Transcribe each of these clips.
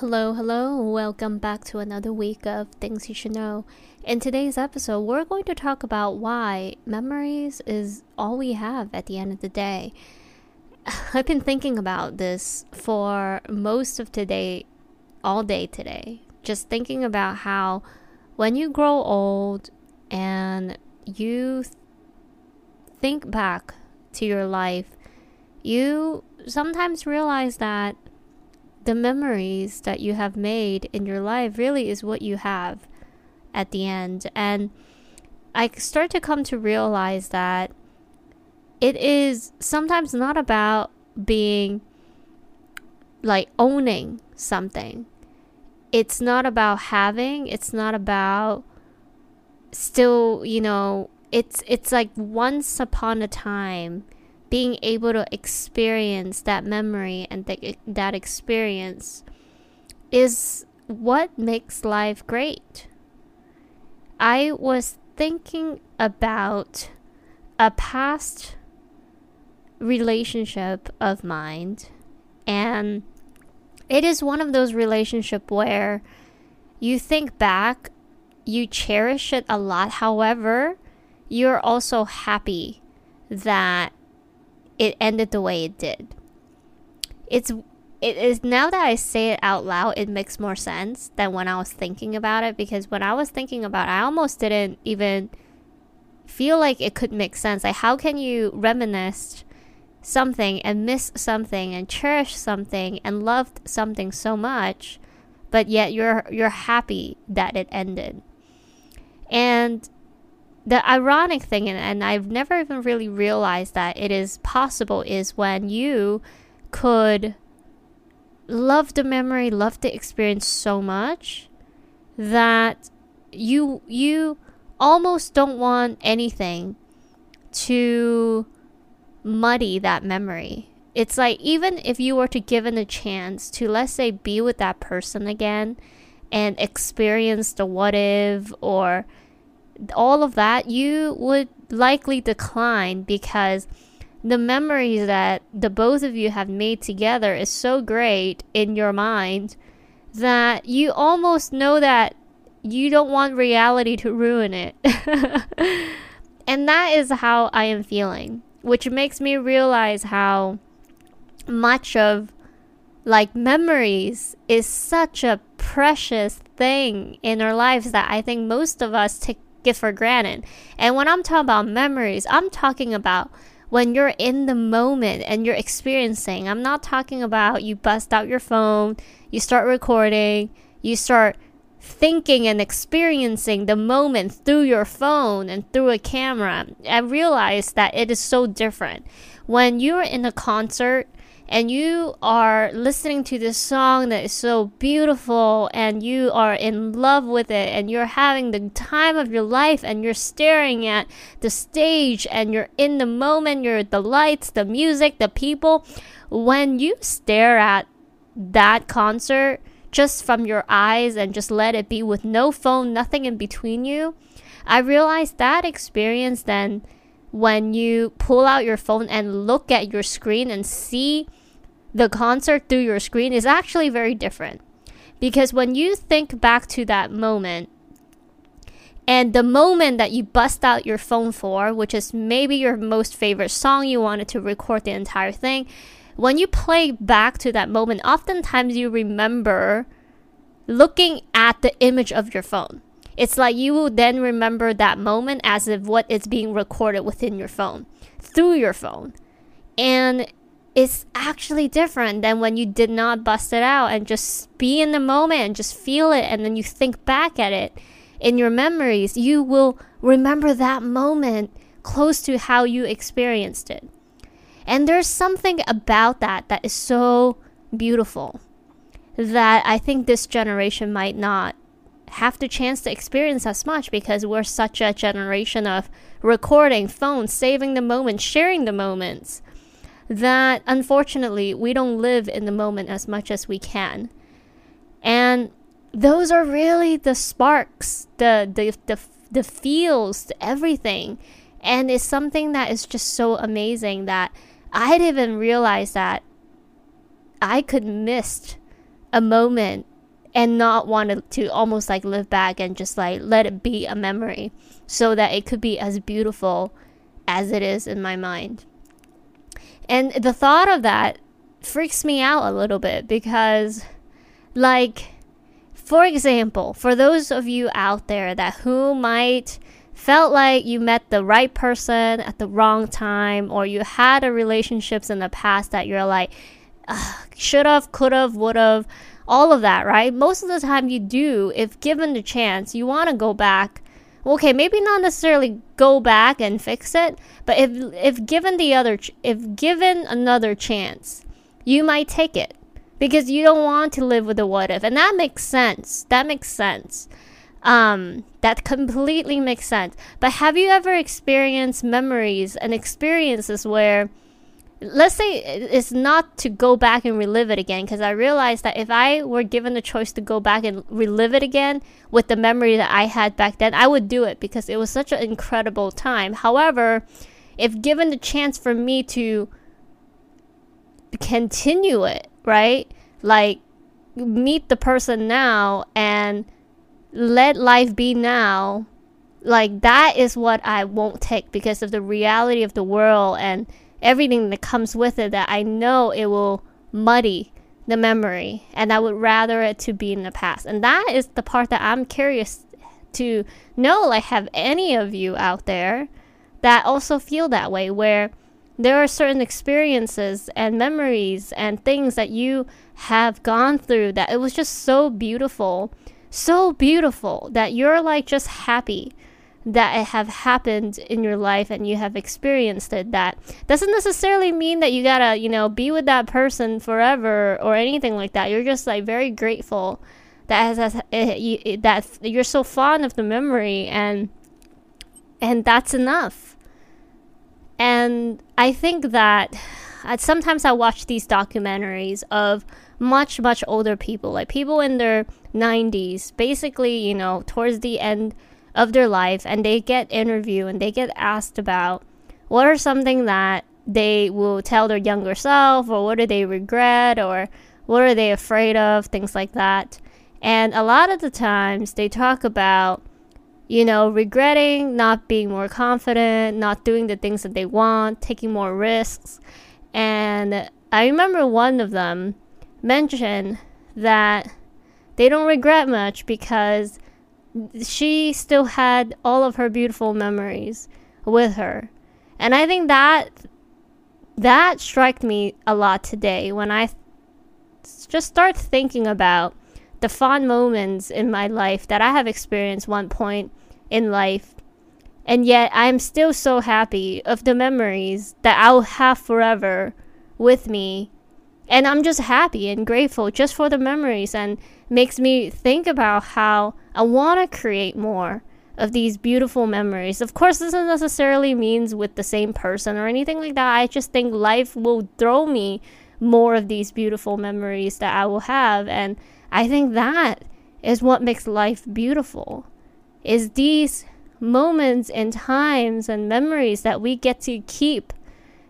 Hello, hello. Welcome back to another week of Things You Should Know. In today's episode, we're going to talk about why memories is all we have at the end of the day. I've been thinking about this for most of today, all day today. Just thinking about how when you grow old and you think back to your life, you sometimes realize that the memories that you have made in your life really is what you have at the end. And I start to come to realize that it is sometimes not about being like owning something. It's not about having, it's not about still, you know, it's it's like once upon a time being able to experience that memory and th- that experience is what makes life great. I was thinking about a past relationship of mine and it is one of those relationship where you think back you cherish it a lot however you're also happy that it ended the way it did. It's it is now that I say it out loud, it makes more sense than when I was thinking about it because when I was thinking about it, I almost didn't even feel like it could make sense. Like how can you reminisce something and miss something and cherish something and loved something so much, but yet you're you're happy that it ended. And the ironic thing, and, and I've never even really realized that it is possible, is when you could love the memory, love the experience so much that you you almost don't want anything to muddy that memory. It's like even if you were to given a chance to let's say be with that person again and experience the what if or all of that, you would likely decline because the memories that the both of you have made together is so great in your mind that you almost know that you don't want reality to ruin it. and that is how I am feeling, which makes me realize how much of like memories is such a precious thing in our lives that I think most of us take get for granted. And when I'm talking about memories, I'm talking about when you're in the moment and you're experiencing. I'm not talking about you bust out your phone, you start recording, you start thinking and experiencing the moment through your phone and through a camera. I realize that it is so different. When you're in a concert and you are listening to this song that is so beautiful and you are in love with it and you're having the time of your life and you're staring at the stage and you're in the moment, you're the lights, the music, the people. When you stare at that concert just from your eyes and just let it be with no phone, nothing in between you, I realized that experience then when you pull out your phone and look at your screen and see the concert through your screen is actually very different. Because when you think back to that moment, and the moment that you bust out your phone for, which is maybe your most favorite song you wanted to record the entire thing, when you play back to that moment, oftentimes you remember looking at the image of your phone. It's like you will then remember that moment as if what is being recorded within your phone, through your phone. And it's actually different than when you did not bust it out and just be in the moment and just feel it and then you think back at it in your memories. You will remember that moment close to how you experienced it. And there's something about that that is so beautiful that i think this generation might not have the chance to experience as much because we're such a generation of recording phones saving the moment sharing the moments that unfortunately we don't live in the moment as much as we can. And those are really the sparks, the the the, the feels, everything. And it's something that is just so amazing that I didn't even realize that I could miss a moment and not want to, to almost like live back and just like let it be a memory so that it could be as beautiful as it is in my mind. And the thought of that freaks me out a little bit because, like, for example, for those of you out there that who might felt like you met the right person at the wrong time or you had a relationships in the past that you're like should have could have would have all of that right? Most of the time you do if given the chance you want to go back okay, maybe not necessarily go back and fix it, but if if given the other ch- if given another chance, you might take it because you don't want to live with the what if, and that makes sense. That makes sense. Um, that completely makes sense. But have you ever experienced memories and experiences where let's say it's not to go back and relive it again because I realized that if I were given the choice to go back and relive it again with the memory that I had back then, I would do it because it was such an incredible time. However, if given the chance for me to continue it, right? Like meet the person now and let life be now, like that is what I won't take because of the reality of the world and everything that comes with it that I know it will muddy the memory and I would rather it to be in the past. And that is the part that I'm curious to know like have any of you out there that also feel that way where there are certain experiences and memories and things that you have gone through that it was just so beautiful, so beautiful that you're like just happy that have happened in your life and you have experienced it that doesn't necessarily mean that you gotta you know be with that person forever or anything like that. You're just like very grateful that has, has, that you're so fond of the memory and and that's enough. And i think that uh, sometimes i watch these documentaries of much much older people like people in their 90s basically you know towards the end of their life and they get interviewed and they get asked about what are something that they will tell their younger self or what do they regret or what are they afraid of things like that. And a lot of the times they talk about you know regretting not being more confident not doing the things that they want taking more risks. And i remember one of them mentioned that they don't regret much because she still had all of her beautiful memories with her. And I think that that struck me a lot today when I just start thinking about the fond moments in my life that I have experienced one point in life. And yet I'm still so happy of the memories that I'll have forever with me and I'm just happy and grateful just for the memories and makes me think about how I want to create more of these beautiful memories. Of course, this doesn't necessarily means with the same person or anything like that. I just think life will throw me more of these beautiful memories that I will have and I think that is what makes life beautiful. Is these moments and times and memories that we get to keep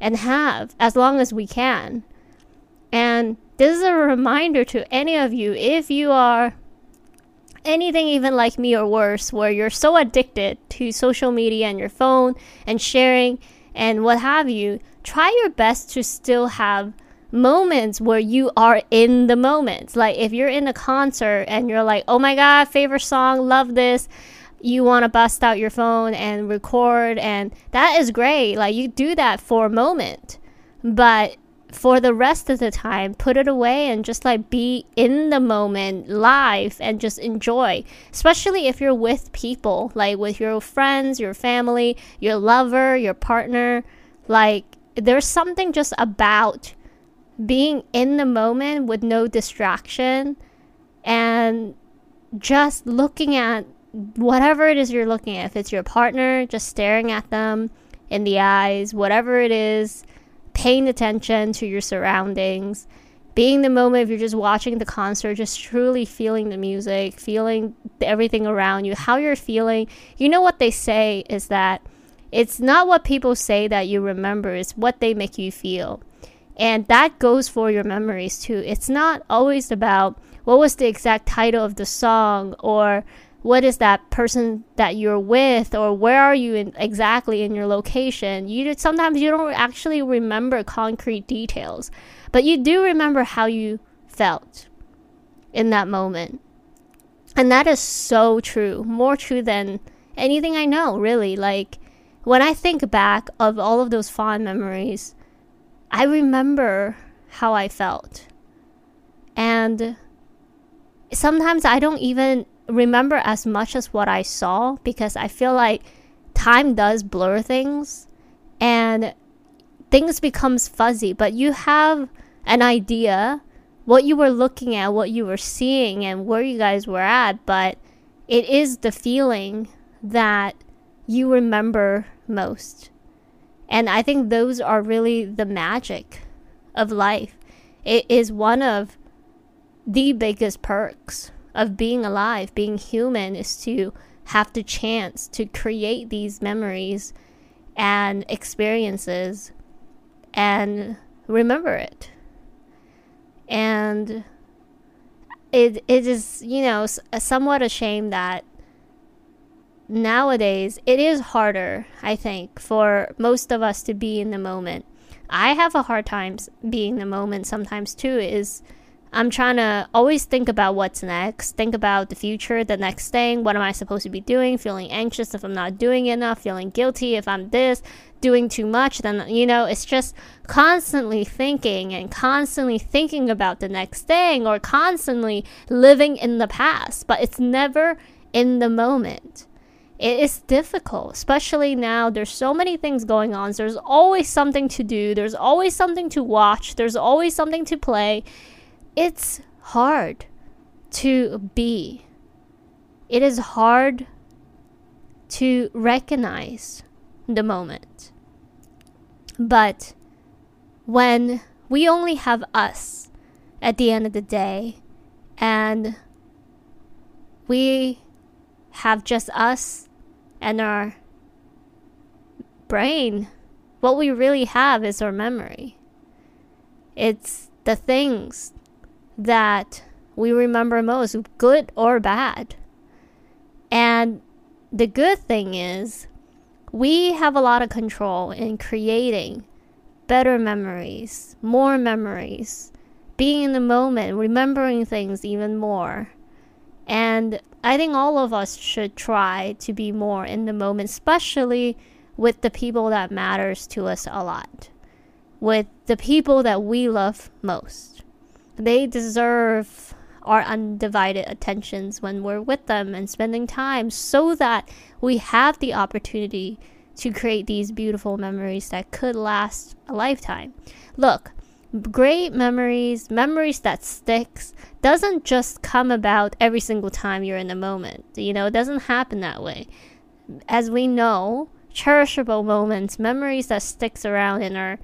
and have as long as we can. And this is a reminder to any of you if you are anything even like me or worse, where you're so addicted to social media and your phone and sharing and what have you, try your best to still have moments where you are in the moment. Like if you're in a concert and you're like, oh my God, favorite song, love this. You want to bust out your phone and record, and that is great. Like you do that for a moment. But for the rest of the time, put it away and just like be in the moment live and just enjoy. Especially if you're with people, like with your friends, your family, your lover, your partner. Like, there's something just about being in the moment with no distraction and just looking at whatever it is you're looking at. If it's your partner, just staring at them in the eyes, whatever it is paying attention to your surroundings, being the moment if you're just watching the concert, just truly feeling the music, feeling everything around you, how you're feeling. You know what they say is that it's not what people say that you remember, it's what they make you feel. And that goes for your memories too. It's not always about what was the exact title of the song or what is that person that you're with or where are you in, exactly in your location? You sometimes you don't actually remember concrete details but you do remember how you felt in that moment. And that is so true more true than anything i know really. Like when i think back of all of those fond memories i remember how i felt. And sometimes i don't even remember as much as what I saw because I feel like time does blur things and things becomes fuzzy, but you have an idea what you were looking at, what you were seeing and where you guys were at, but it is the feeling that you remember most. And I think those are really the magic of life. It is one of the biggest perks of being alive, being human, is to have the chance to create these memories and experiences and remember it. And it it is, you know, somewhat a shame that nowadays it is harder, I think, for most of us to be in the moment. I have a hard time being in the moment sometimes too is I'm trying to always think about what's next, think about the future, the next thing, what am I supposed to be doing, feeling anxious if I'm not doing enough, feeling guilty if I'm this, doing too much, then, you know, it's just constantly thinking and constantly thinking about the next thing or constantly living in the past, but it's never in the moment. It is difficult, especially now. There's so many things going on. So there's always something to do. There's always something to watch. There's always something to play it's hard to be. It is hard to recognize the moment. But when we only have us at the end of the day and we have just us and our brain, what we really have is our memory. It's the things that we remember most, good or bad. And the good thing is, we have a lot of control in creating better memories, more memories, being in the moment, remembering things even more. And I think all of us should try to be more in the moment, especially with the people that matters to us a lot, with the people that we love most. They deserve our undivided attentions when we're with them and spending time so that we have the opportunity to create these beautiful memories that could last a lifetime. Look, great memories, memories that sticks doesn't just come about every single time you're in the moment. You know, it doesn't happen that way. As we know, cherishable moments, memories that sticks around in our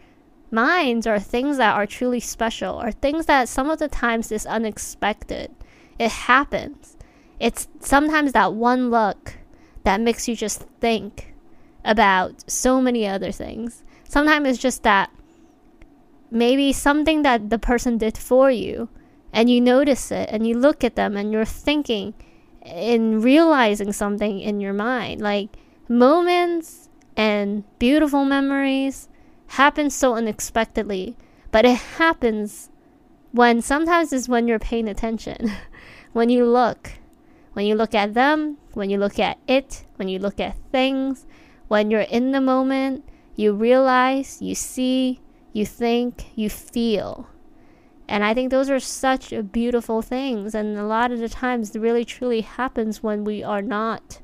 minds are things that are truly special or things that some of the times is unexpected. It happens. It's sometimes that one look that makes you just think about so many other things. Sometimes it's just that maybe something that the person did for you and you notice it and you look at them and you're thinking and realizing something in your mind like moments and beautiful memories happens so unexpectedly, but it happens when sometimes it's when you're paying attention. when you look, when you look at them, when you look at it, when you look at things, when you're in the moment, you realize, you see, you think, you feel. And I think those are such beautiful things. And a lot of the times, it really truly happens when we are not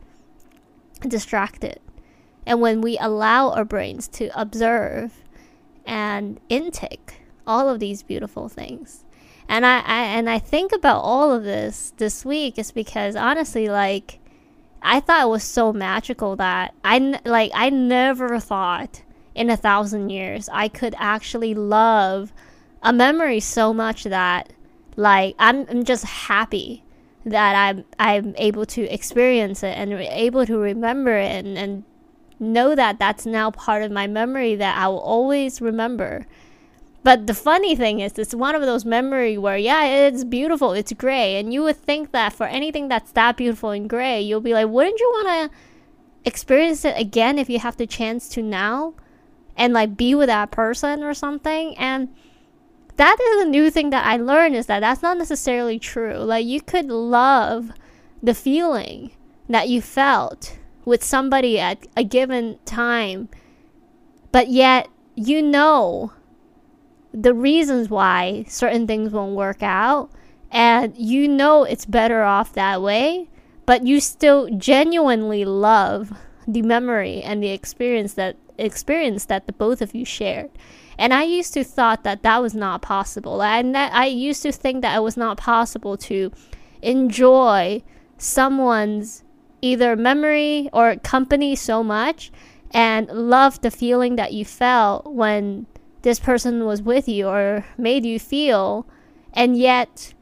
distracted and when we allow our brains to observe and intake all of these beautiful things. And I, I and i think about all of this this week is because honestly like i thought it was so magical that i like i never thought in a thousand years i could actually love a memory so much that like i'm, I'm just happy that I'm I'm able to experience it and able to remember it and, and know that that's now part of my memory that I will always remember. But the funny thing is, it's one of those memory where, yeah, it's beautiful, it's gray. And you would think that for anything that's that beautiful and gray, you'll be like, wouldn't you want to experience it again if you have the chance to now? And like be with that person or something? And that is a new thing that I learned is that that's not necessarily true. Like you could love the feeling that you felt with somebody at a given time, but yet you know the reasons why certain things won't work out and you know it's better off that way but you still genuinely love the memory and the experience that experience that the both of you shared. And i used to thought that that was not possible and i used to think that it was not possible to enjoy someone's either memory or company so much and love the feeling that you felt when this person was with you or made you feel, and yet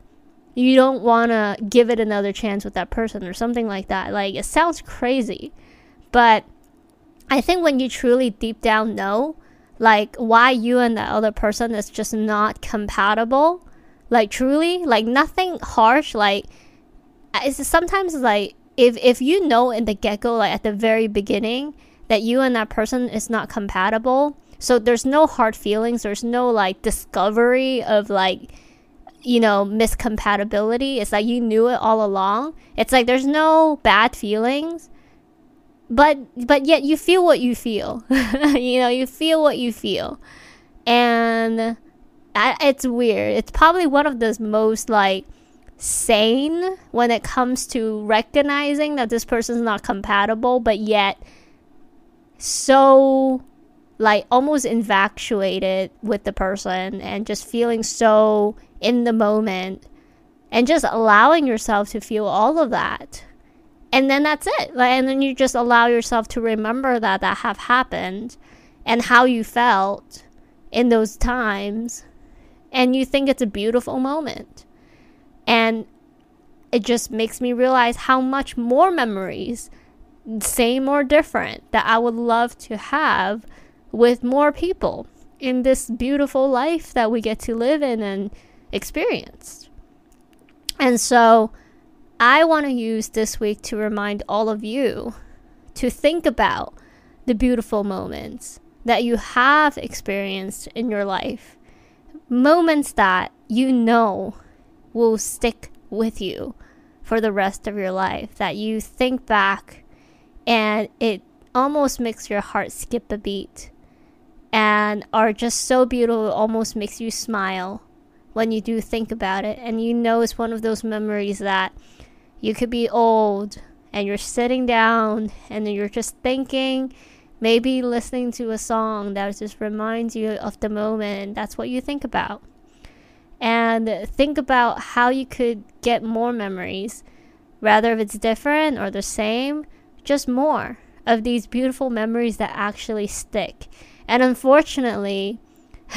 you don't want to give it another chance with that person or something like that. Like, it sounds crazy, but I think when you truly deep down know, like, why you and the other person is just not compatible, like, truly, like, nothing harsh, like, it's sometimes like, if, if you know in the get go, like at the very beginning, that you and that person is not compatible, so there's no hard feelings, there's no like discovery of like you know miscompatibility. It's like you knew it all along. It's like there's no bad feelings. But but yet you feel what you feel. you know, you feel what you feel. And I, it's weird. It's probably one of the most like sane when it comes to recognizing that this person's not compatible, but yet so like almost infatuated with the person and just feeling so in the moment and just allowing yourself to feel all of that. And then that's it. Like and then you just allow yourself to remember that that have happened and how you felt in those times. And you think it's a beautiful moment and it just makes me realize how much more memories same or different that i would love to have with more people in this beautiful life that we get to live in and experience. And so I want to use this week to remind all of you to think about the beautiful moments that you have experienced in your life. Moments that you know will stick with you for the rest of your life, that you think back and it almost makes your heart skip a beat and are just so beautiful, it almost makes you smile when you do think about it. And you know it's one of those memories that you could be old and you're sitting down and you're just thinking, maybe listening to a song that just reminds you of the moment. That's what you think about. And think about how you could get more memories, rather if it's different or the same, just more of these beautiful memories that actually stick. And unfortunately,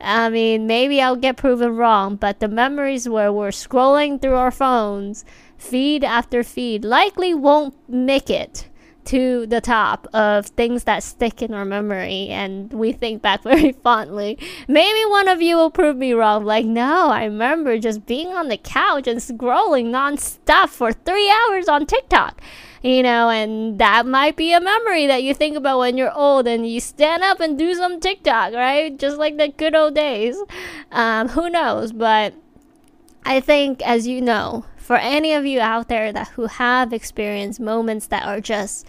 I mean, maybe I'll get proven wrong, but the memories where we're scrolling through our phones, feed after feed, likely won't make it to the top of things that stick in our memory and we think back very fondly. Maybe one of you will prove me wrong. Like, no, I remember just being on the couch and scrolling nonstop for three hours on TikTok you know, and that might be a memory that you think about when you're old and you stand up and do some TikTok, right? Just like the good old days. Um, who knows? But I think, as you know, for any of you out there that who have experienced moments that are just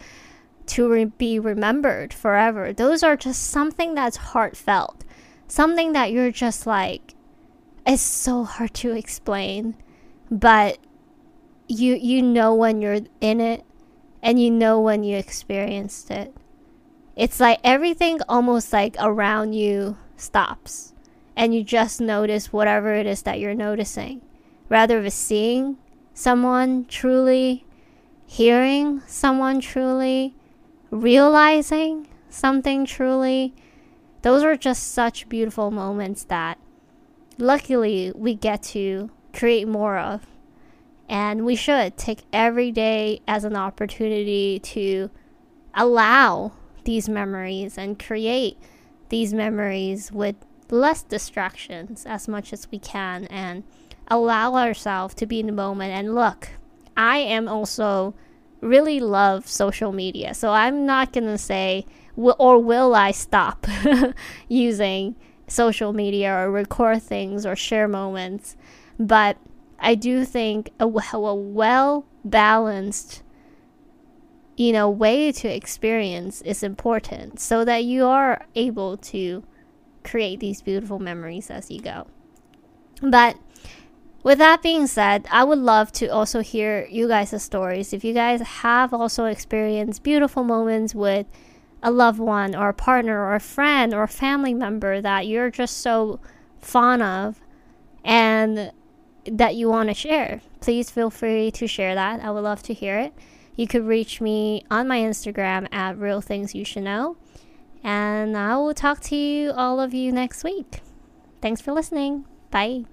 to re- be remembered forever, those are just something that's heartfelt, something that you're just like, it's so hard to explain, but you you know when you're in it and you know when you experienced it. It's like everything almost like around you stops and you just notice whatever it is that you're noticing. Rather than seeing someone truly, hearing someone truly, realizing something truly, those are just such beautiful moments that luckily we get to create more of. And we should take every day as an opportunity to allow these memories and create these memories with less distractions as much as we can. And allow ourselves to be in the moment. And look i am also really love social media. So i'm not going to say or will i stop using social media or record things or share moments. But i do think a, a well balanced you know way to experience is important so that you are able to create these beautiful memories as you go. But with that being said, I would love to also hear you guys' stories. If you guys have also experienced beautiful moments with a loved one or a partner or a friend or a family member that you're just so fond of and that you want to share, please feel free to share that. I would love to hear it. You could reach me on my Instagram at Real Things You Should Know. And I will talk to you, all of you, next week. Thanks for listening. Bye.